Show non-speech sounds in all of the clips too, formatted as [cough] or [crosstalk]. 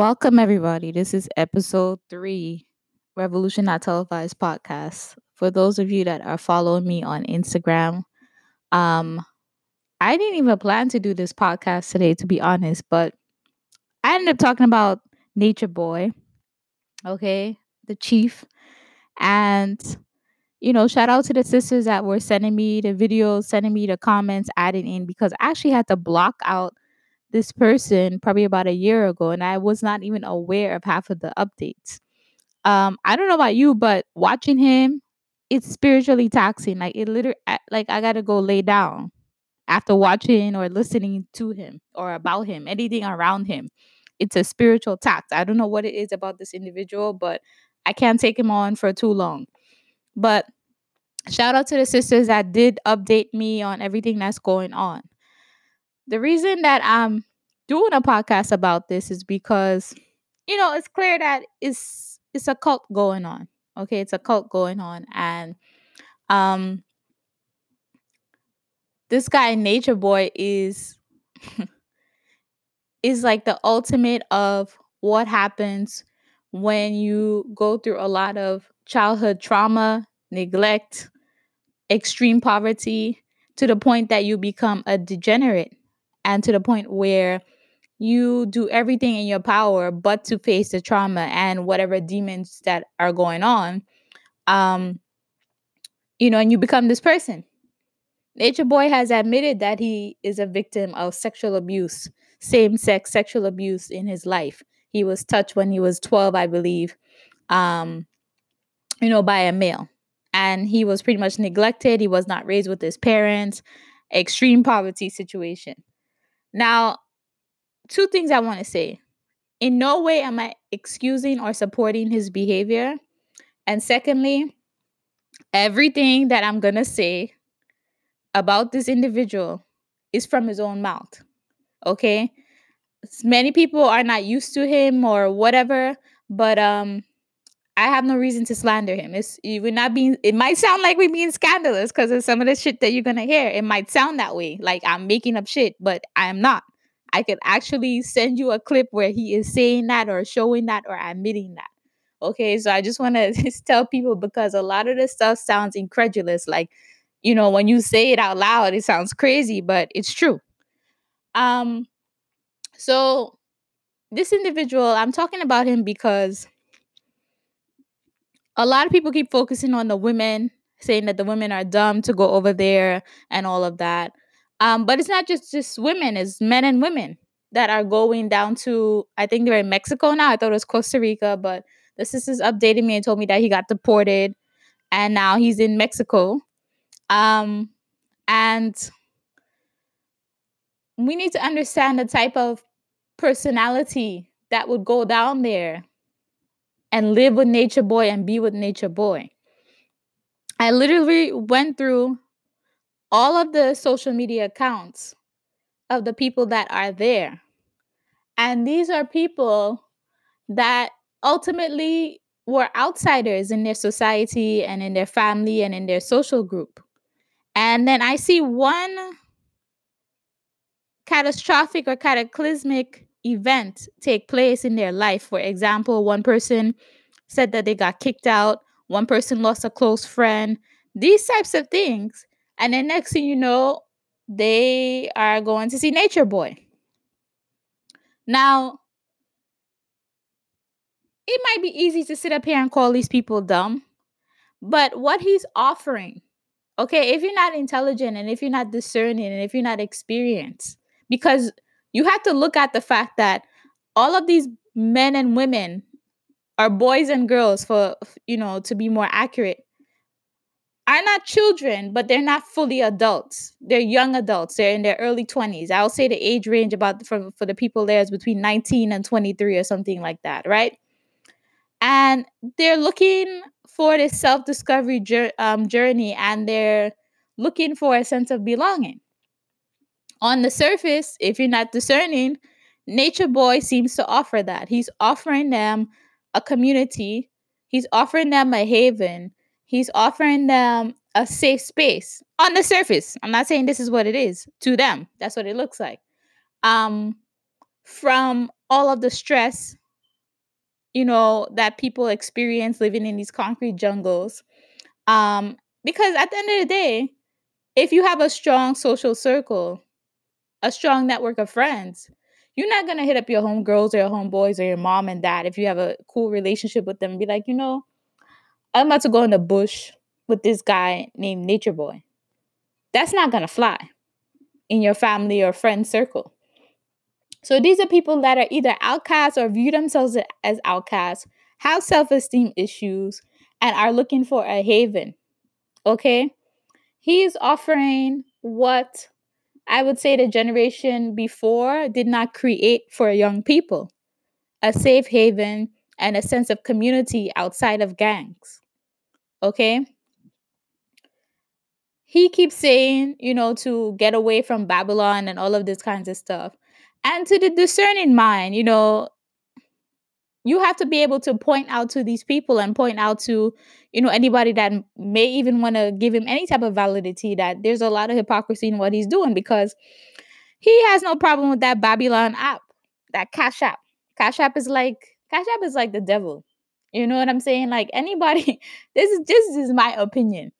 Welcome, everybody. This is episode three, Revolution Not Televised podcast. For those of you that are following me on Instagram, um, I didn't even plan to do this podcast today, to be honest, but I ended up talking about Nature Boy, okay, the chief. And, you know, shout out to the sisters that were sending me the videos, sending me the comments, adding in, because I actually had to block out this person probably about a year ago, and I was not even aware of half of the updates. Um, I don't know about you, but watching him, it's spiritually taxing. Like it literally, like I gotta go lay down after watching or listening to him or about him, anything around him. It's a spiritual tax. I don't know what it is about this individual, but I can't take him on for too long. But shout out to the sisters that did update me on everything that's going on. The reason that I'm doing a podcast about this is because you know it's clear that it's it's a cult going on. Okay, it's a cult going on and um this guy nature boy is [laughs] is like the ultimate of what happens when you go through a lot of childhood trauma, neglect, extreme poverty to the point that you become a degenerate and to the point where you do everything in your power but to face the trauma and whatever demons that are going on um you know and you become this person. Nature boy has admitted that he is a victim of sexual abuse same-sex sexual abuse in his life. He was touched when he was 12 i believe um you know by a male. And he was pretty much neglected. He was not raised with his parents. Extreme poverty situation now two things I want to say. In no way am I excusing or supporting his behavior. And secondly, everything that I'm going to say about this individual is from his own mouth. Okay? Many people are not used to him or whatever, but um I have no reason to slander him. It's we're not being it might sound like we're being scandalous because of some of the shit that you're gonna hear. It might sound that way, like I'm making up shit, but I am not. I could actually send you a clip where he is saying that or showing that or admitting that. Okay, so I just want [laughs] to tell people because a lot of this stuff sounds incredulous. Like, you know, when you say it out loud, it sounds crazy, but it's true. Um, so this individual, I'm talking about him because a lot of people keep focusing on the women, saying that the women are dumb to go over there and all of that. Um, but it's not just just women; it's men and women that are going down to. I think they're in Mexico now. I thought it was Costa Rica, but the sisters updated me and told me that he got deported, and now he's in Mexico. Um, and we need to understand the type of personality that would go down there and live with Nature Boy and be with Nature Boy. I literally went through all of the social media accounts of the people that are there. And these are people that ultimately were outsiders in their society and in their family and in their social group. And then I see one catastrophic or cataclysmic event take place in their life. For example, one person said that they got kicked out, one person lost a close friend, these types of things. And then next thing you know, they are going to see Nature Boy. Now, it might be easy to sit up here and call these people dumb, but what he's offering, okay, if you're not intelligent and if you're not discerning and if you're not experienced, because you have to look at the fact that all of these men and women are boys and girls for you know to be more accurate are not children, but they're not fully adults. They're young adults. They're in their early 20s. I'll say the age range about for, for the people there is between 19 and 23 or something like that, right? And they're looking for this self discovery um, journey and they're looking for a sense of belonging. On the surface, if you're not discerning, Nature Boy seems to offer that. He's offering them a community, he's offering them a haven, He's offering them a safe space on the surface. I'm not saying this is what it is to them. That's what it looks like. Um, from all of the stress you know, that people experience living in these concrete jungles. Um, because at the end of the day, if you have a strong social circle, a strong network of friends, you're not gonna hit up your homegirls or your homeboys or your mom and dad if you have a cool relationship with them and be like, you know, I'm about to go in the bush with this guy named Nature Boy. That's not gonna fly in your family or friend circle. So these are people that are either outcasts or view themselves as outcasts, have self esteem issues, and are looking for a haven. Okay? He's offering what I would say the generation before did not create for young people a safe haven and a sense of community outside of gangs. Okay? He keeps saying, you know, to get away from Babylon and all of this kinds of stuff. And to the discerning mind, you know, you have to be able to point out to these people and point out to you know anybody that may even want to give him any type of validity that there's a lot of hypocrisy in what he's doing because he has no problem with that babylon app that cash app. Cash app is like cash app is like the devil. You know what i'm saying? Like anybody [laughs] this is this is my opinion.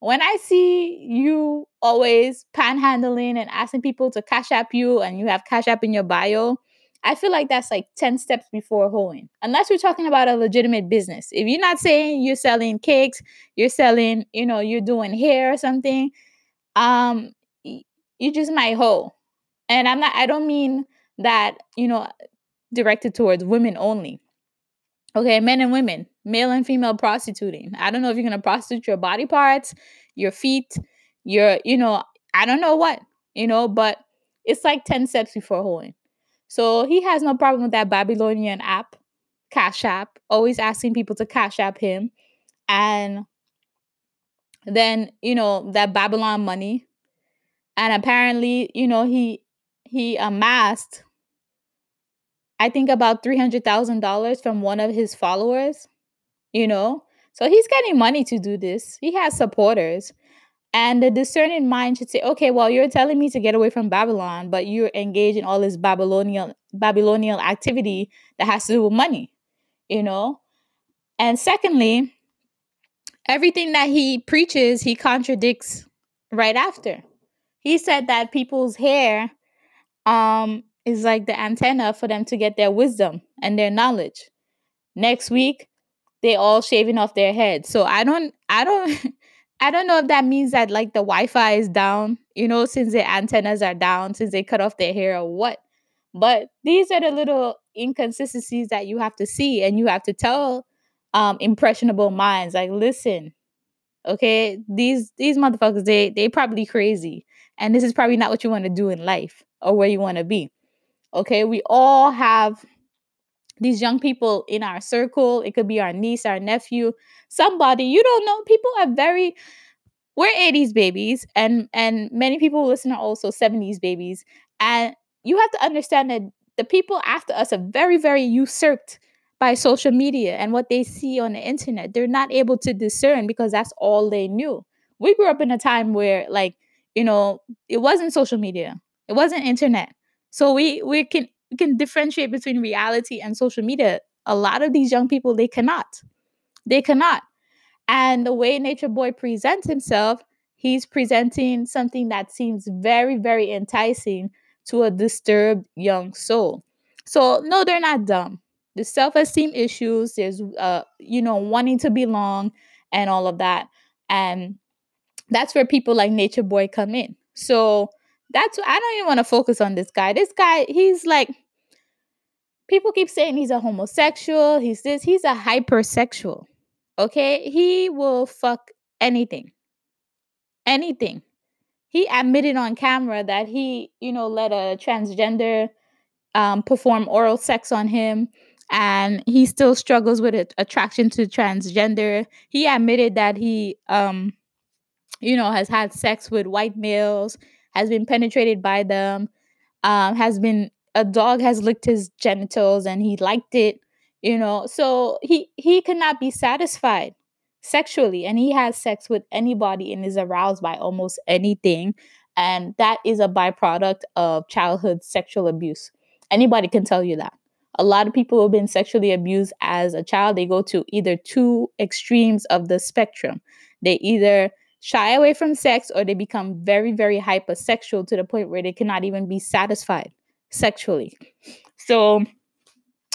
When I see you always panhandling and asking people to cash app you and you have cash app in your bio, I feel like that's like 10 steps before hoeing. Unless we're talking about a legitimate business. If you're not saying you're selling cakes, you're selling, you know, you're doing hair or something, um, you just might hoe. And I'm not, I don't mean that, you know, directed towards women only. Okay, men and women, male and female prostituting. I don't know if you're gonna prostitute your body parts, your feet, your, you know, I don't know what, you know, but it's like 10 steps before hoeing. So he has no problem with that Babylonian app, Cash App, always asking people to Cash App him. And then, you know, that Babylon money. And apparently, you know, he he amassed I think about $300,000 from one of his followers, you know? So he's getting money to do this. He has supporters. And the discerning mind should say, okay, well, you're telling me to get away from Babylon, but you're engaged in all this Babylonian Babylonian activity that has to do with money, you know? And secondly, everything that he preaches, he contradicts right after. He said that people's hair um is like the antenna for them to get their wisdom and their knowledge. Next week, they all shaving off their heads. So I don't I don't [laughs] I don't know if that means that like the Wi-Fi is down, you know, since the antennas are down, since they cut off their hair or what. But these are the little inconsistencies that you have to see and you have to tell um impressionable minds like listen okay these these motherfuckers they they probably crazy and this is probably not what you want to do in life or where you want to be Okay, we all have these young people in our circle. It could be our niece, our nephew, somebody you don't know. People are very we're 80s babies and and many people listen are also 70s babies and you have to understand that the people after us are very very usurped by social media and what they see on the internet they're not able to discern because that's all they knew we grew up in a time where like you know it wasn't social media it wasn't internet so we we can we can differentiate between reality and social media. A lot of these young people they cannot. They cannot. And the way Nature Boy presents himself, he's presenting something that seems very very enticing to a disturbed young soul. So no, they're not dumb. The self-esteem issues, there's uh, you know, wanting to belong and all of that. And that's where people like Nature Boy come in. So that's I don't even want to focus on this guy. This guy, he's like people keep saying he's a homosexual, he's this, he's a hypersexual. Okay? He will fuck anything. Anything. He admitted on camera that he, you know, let a transgender um, perform oral sex on him and he still struggles with it, attraction to transgender. He admitted that he um you know has had sex with white males has been penetrated by them, um, has been a dog has licked his genitals and he liked it, you know. So he he cannot be satisfied sexually and he has sex with anybody and is aroused by almost anything and that is a byproduct of childhood sexual abuse anybody can tell you that a lot of people who have been sexually abused as a child, they go to either two extremes of the spectrum. They either shy away from sex or they become very, very hypersexual to the point where they cannot even be satisfied sexually. So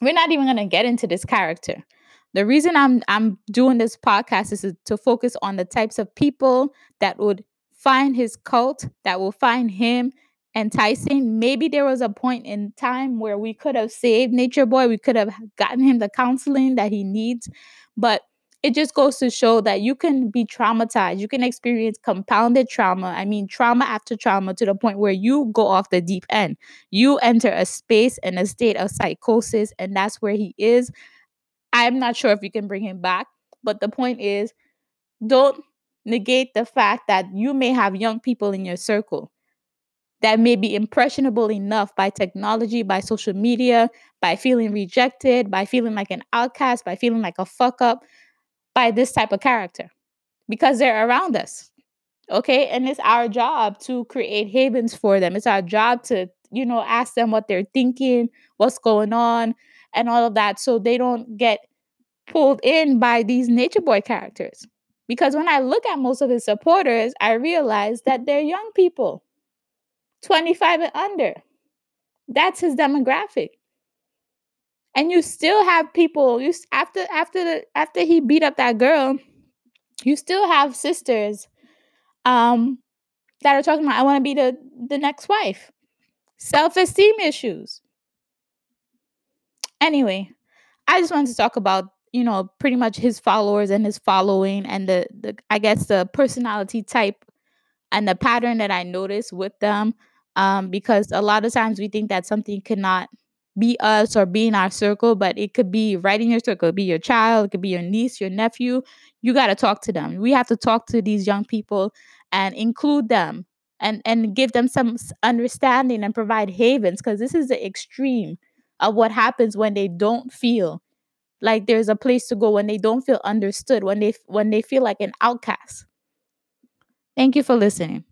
we're not even going to get into this character. The reason I'm I'm doing this podcast is to focus on the types of people that would find his cult, that will find him enticing. Maybe there was a point in time where we could have saved Nature Boy, we could have gotten him the counseling that he needs, but it just goes to show that you can be traumatized. You can experience compounded trauma. I mean, trauma after trauma to the point where you go off the deep end. You enter a space and a state of psychosis, and that's where he is. I'm not sure if you can bring him back, but the point is don't negate the fact that you may have young people in your circle that may be impressionable enough by technology, by social media, by feeling rejected, by feeling like an outcast, by feeling like a fuck up by this type of character because they're around us. Okay. And it's our job to create havens for them. It's our job to, you know, ask them what they're thinking, what's going on, and all of that so they don't get pulled in by these nature boy characters. Because when I look at most of his supporters, I realize that they're young people, 25 and under. That's his demographic and you still have people you after after the after he beat up that girl you still have sisters um that are talking about i want to be the the next wife. Self-esteem issues. Anyway i just wanted to talk about you know pretty much his followers and his following and the the i guess the personality type and the pattern that i noticed with them um because a lot of times we think that something cannot be us or be in our circle, but it could be right in your circle. It could be your child, it could be your niece, your nephew. You got to talk to them. We have to talk to these young people and include them and and give them some understanding and provide havens because this is the extreme of what happens when they don't feel like there's a place to go when they don't feel understood when they when they feel like an outcast. Thank you for listening.